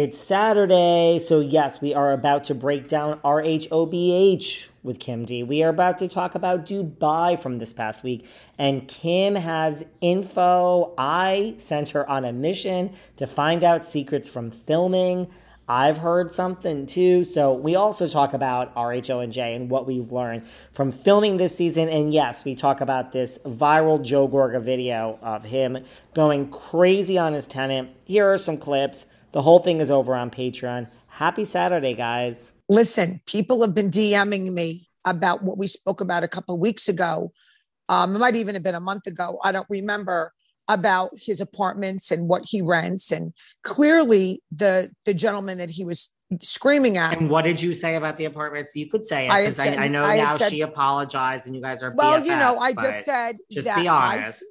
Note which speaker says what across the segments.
Speaker 1: It's Saturday, so yes, we are about to break down RHOBH with Kim D. We are about to talk about Dubai from this past week, and Kim has info. I sent her on a mission to find out secrets from filming. I've heard something too. So we also talk about RHONJ and what we've learned from filming this season. And yes, we talk about this viral Joe Gorga video of him going crazy on his tenant. Here are some clips. The whole thing is over on Patreon. Happy Saturday, guys.
Speaker 2: Listen, people have been DMing me about what we spoke about a couple of weeks ago. Um, it might even have been a month ago. I don't remember about his apartments and what he rents. And clearly, the the gentleman that he was screaming at.
Speaker 1: And what did you say about the apartments? You could say it because I, I, I, know I now said, she apologized and you guys are.
Speaker 2: Well,
Speaker 1: BFFs,
Speaker 2: you know, I just said
Speaker 1: just be honest.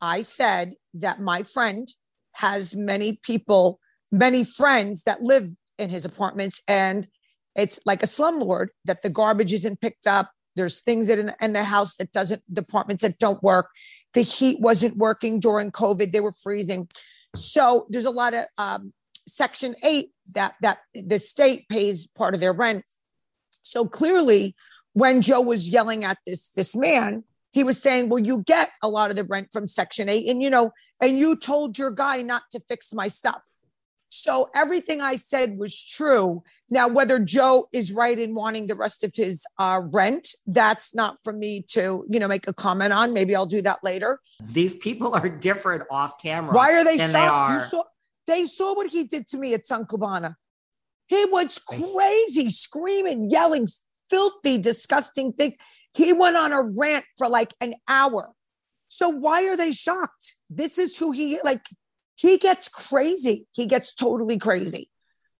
Speaker 2: I said that my friend has many people many friends that live in his apartments and it's like a slumlord that the garbage isn't picked up. There's things in, in the house that doesn't departments that don't work. The heat wasn't working during covid. They were freezing. So there's a lot of um, section 8 that that the state pays part of their rent. So clearly when joe was yelling at this this man he was saying well you get a lot of the rent from section 8 and you know and you told your guy not to fix my stuff so everything I said was true. Now, whether Joe is right in wanting the rest of his uh, rent, that's not for me to, you know, make a comment on. Maybe I'll do that later.
Speaker 1: These people are different off camera.
Speaker 2: Why are they shocked? They, are. saw, they saw what he did to me at San Cubana. He was crazy, screaming, yelling, filthy, disgusting things. He went on a rant for like an hour. So why are they shocked? This is who he like he gets crazy. He gets totally crazy.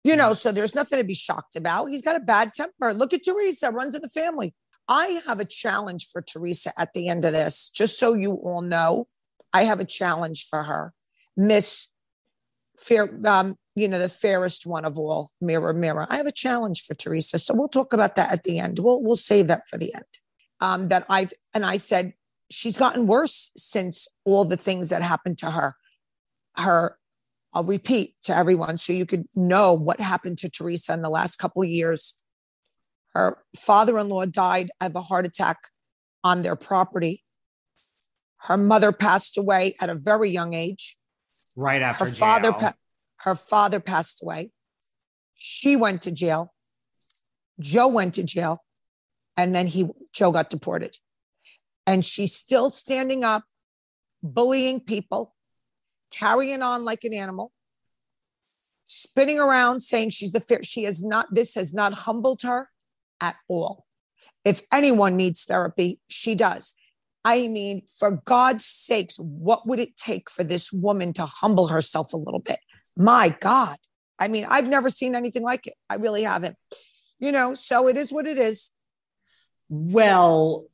Speaker 2: You know, so there's nothing to be shocked about. He's got a bad temper. Look at Teresa, runs in the family. I have a challenge for Teresa at the end of this, just so you all know. I have a challenge for her. Miss Fair, um, you know, the fairest one of all, Mirror, Mirror. I have a challenge for Teresa. So we'll talk about that at the end. We'll we'll save that for the end. Um, that I've and I said she's gotten worse since all the things that happened to her her I'll repeat to everyone so you could know what happened to Teresa in the last couple of years. Her father-in-law died of a heart attack on their property. Her mother passed away at a very young age.
Speaker 1: Right after
Speaker 2: her father
Speaker 1: pa-
Speaker 2: her father passed away. She went to jail. Joe went to jail and then he Joe got deported. And she's still standing up bullying people carrying on like an animal, spinning around saying she's the fair. She has not, this has not humbled her at all. If anyone needs therapy, she does. I mean, for God's sakes, what would it take for this woman to humble herself a little bit? My God. I mean, I've never seen anything like it. I really haven't. You know, so it is what it is.
Speaker 1: Well,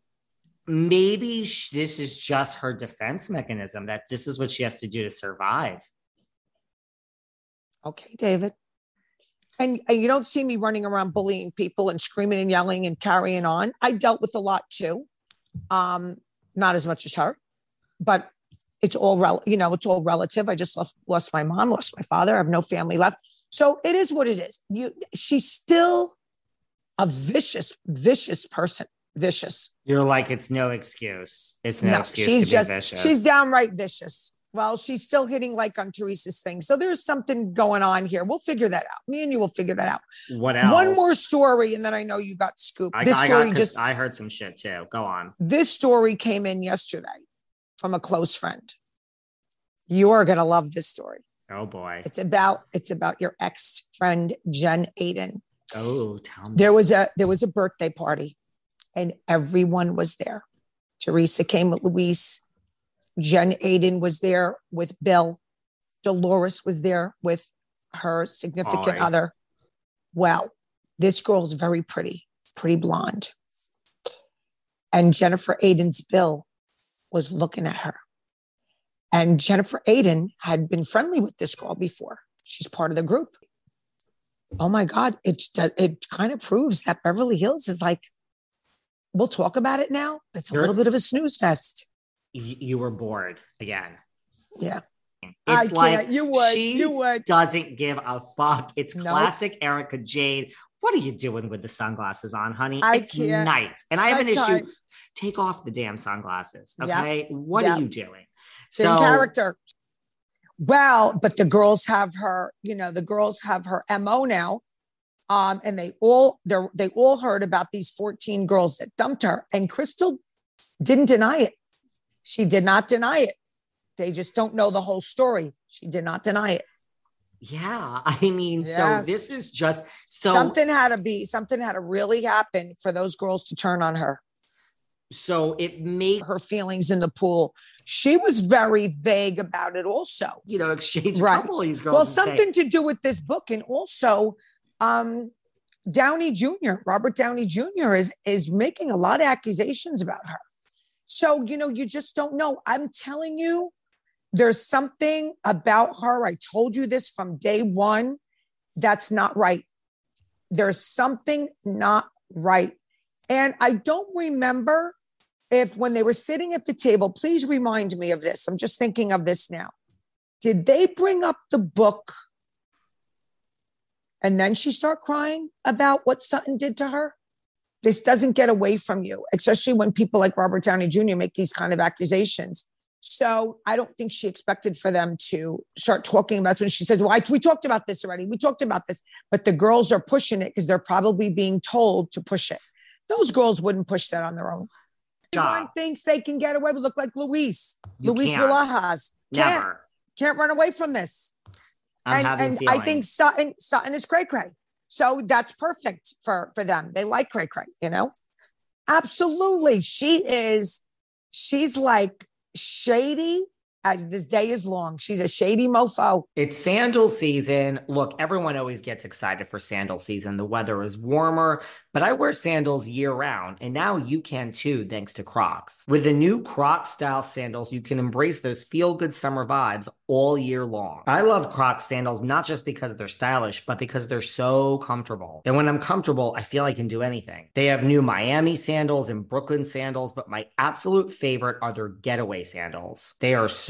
Speaker 1: maybe this is just her defense mechanism that this is what she has to do to survive.
Speaker 2: Okay, David. and, and you don't see me running around bullying people and screaming and yelling and carrying on. I dealt with a lot too. Um, not as much as her, but it's all rel- you know, it's all relative. I just lost lost my mom, lost my father. I have no family left. So it is what it is. You she's still a vicious, vicious person. Vicious.
Speaker 1: You're like, it's no excuse. It's no, no excuse. She's just vicious.
Speaker 2: she's downright vicious. Well, she's still hitting like on Teresa's thing. So there's something going on here. We'll figure that out. Me and you will figure that out.
Speaker 1: What else?
Speaker 2: One more story, and then I know you got scooped. I, this I story
Speaker 1: got,
Speaker 2: just
Speaker 1: I heard some shit too. Go on.
Speaker 2: This story came in yesterday from a close friend. You are gonna love this story.
Speaker 1: Oh boy.
Speaker 2: It's about it's about your ex friend Jen Aydin.
Speaker 1: Oh, tell me.
Speaker 2: There was a there was a birthday party and everyone was there. Teresa came with Luis. Jen Aydin was there with Bill. Dolores was there with her significant right. other. Well, this girl's very pretty, pretty blonde. And Jennifer Aydin's Bill was looking at her. And Jennifer Aydin had been friendly with this girl before. She's part of the group. Oh my God, it, it kind of proves that Beverly Hills is like, we'll talk about it now. It's a You're, little bit of a snooze fest.
Speaker 1: You were bored again.
Speaker 2: Yeah.
Speaker 1: It's I like can't. you would. She you would. doesn't give a fuck. It's nope. classic Erika Jayne. What are you doing with the sunglasses on, honey?
Speaker 2: I
Speaker 1: it's
Speaker 2: can't.
Speaker 1: night. And I have an issue. Take off the damn sunglasses. Okay. Yep. What yep. are you doing?
Speaker 2: so, character. Well, but the girls have her, you know, the girls have her MO now. Um, and they all they they all heard about these 14 girls that dumped her. And Crystal didn't deny it. She did not deny it. They just don't know the whole story. She did not deny it.
Speaker 1: Yeah. I mean, yeah. so this is just so
Speaker 2: something had to be something had to really happen for those girls to turn on her.
Speaker 1: So it made
Speaker 2: her feelings in the pool. She was very vague about it, also.
Speaker 1: You know, exchange right. these girls.
Speaker 2: Well, something say, to do with this book, and also um, Downey Jr. Robert Downey Jr. is is making a lot of accusations about her. So you know, you just don't know. I'm telling you, there's something about her. I told you this from day one. That's not right. There's something not right. And I don't remember if when they were sitting at the table, please remind me of this. I'm just thinking of this now. Did they bring up the book and then she start crying about what Sutton did to her? This doesn't get away from you, especially when people like Robert Downey Jr. make these kind of accusations. So I don't think she expected for them to start talking about. When she said, "Well, I, we talked about this already. We talked about this," but the girls are pushing it because they're probably being told to push it. Those girls wouldn't push that on their own. Everyone thinks they can get away with look like Luis, you Luis Villajas. Can't, Never. can't run away from this. I'm and, and I think Sutton Sutton is cray cray. So that's perfect for for them. They like cray cray, you know. Absolutely, she is. She's like shady as this day is long. She's a shady mofo.
Speaker 1: It's sandal season. Look, everyone always gets excited for sandal season. The weather is warmer, but I wear sandals year round, and now you can too, thanks to Crocs. With the new Crocs style sandals, you can embrace those feel good summer vibes all year long. I love Crocs sandals not just because they're stylish, but because they're so comfortable. And when I'm comfortable, I feel I can do anything. They have new Miami sandals and Brooklyn sandals, but my absolute favorite are their getaway sandals. They are so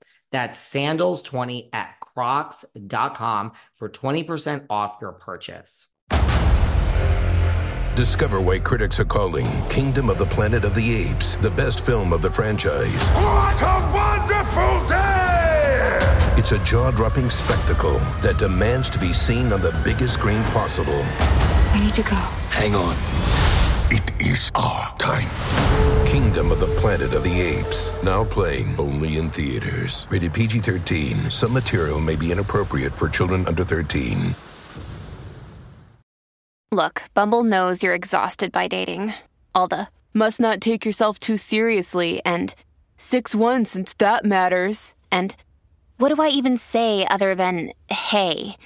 Speaker 1: That's sandals20 at crocs.com for 20% off your purchase.
Speaker 3: Discover why critics are calling Kingdom of the Planet of the Apes the best film of the franchise.
Speaker 4: What a wonderful day!
Speaker 3: It's a jaw dropping spectacle that demands to be seen on the biggest screen possible.
Speaker 5: I need to go.
Speaker 3: Hang on. It is our time. Kingdom of the Planet of the Apes. Now playing only in theaters. Rated PG 13. Some material may be inappropriate for children under 13.
Speaker 5: Look, Bumble knows you're exhausted by dating. All the must not take yourself too seriously and 6 1 since that matters. And what do I even say other than hey?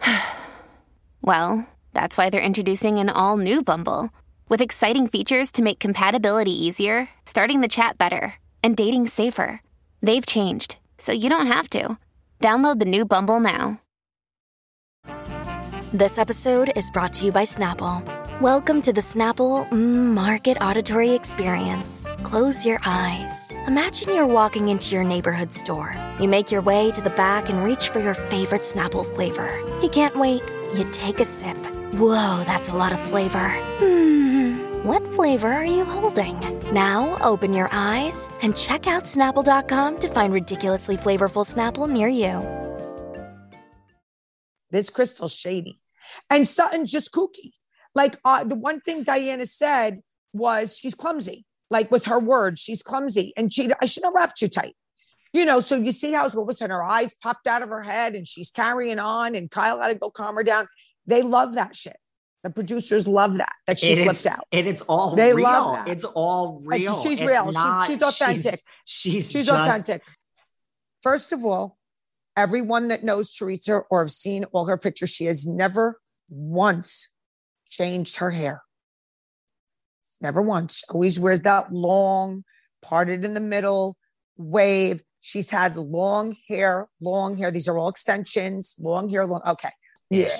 Speaker 5: well, that's why they're introducing an all new Bumble with exciting features to make compatibility easier, starting the chat better, and dating safer. They've changed, so you don't have to. Download the new Bumble now.
Speaker 6: This episode is brought to you by Snapple. Welcome to the Snapple mm, Market Auditory Experience. Close your eyes. Imagine you're walking into your neighborhood store. You make your way to the back and reach for your favorite Snapple flavor. You can't wait. You take a sip. Whoa, that's a lot of flavor. Hmm, flavor are you holding? Now open your eyes and check out Snapple.com to find ridiculously flavorful Snapple near you.
Speaker 2: This crystal's shady. And Sutton's just kooky. Like uh, the one thing Diana said was she's clumsy. Like with her words, she's clumsy. And she I shouldn't have wrapped too tight. You know, so you see how what was her eyes popped out of her head and she's carrying on and Kyle had to go calm her down. They love that shit. The producers love that that she
Speaker 1: It
Speaker 2: flipped
Speaker 1: is-
Speaker 2: out.
Speaker 1: And it's all
Speaker 2: They
Speaker 1: real.
Speaker 2: love that.
Speaker 1: It's all real.
Speaker 2: she's
Speaker 1: It's
Speaker 2: real. She's-
Speaker 1: not-
Speaker 2: she's authentic.
Speaker 1: She's,
Speaker 2: She's
Speaker 1: just-
Speaker 2: authentic. First of all, everyone that knows Teresa or have seen all her pictures, she has never once changed her hair. Never once. Always wears that long, parted in the middle wave. She's had long hair, long hair. These are all extensions, long hair, long. Okay. Yeah.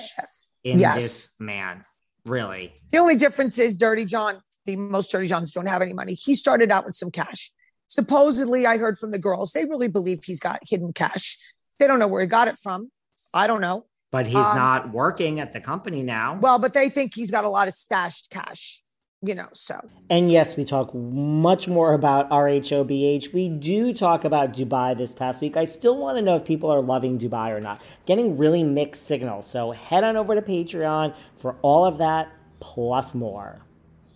Speaker 1: In
Speaker 2: Yes.
Speaker 1: this man. Really.
Speaker 2: The only difference is Dirty John, the most Dirty Johns don't have any money. He started out with some cash. Supposedly, I heard from the girls, they really believe he's got hidden cash. They don't know where he got it from. I don't know.
Speaker 1: But he's
Speaker 2: Um,
Speaker 1: not working at the company now.
Speaker 2: Well, but they think he's got a lot of stashed cash, you know, so.
Speaker 1: And yes, we talk much more about RHOBH. We do talk about Dubai this past week. I still want to know if people are loving Dubai or not. Getting really mixed signals. So head on over to Patreon for all of that plus more.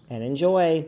Speaker 1: And enjoy.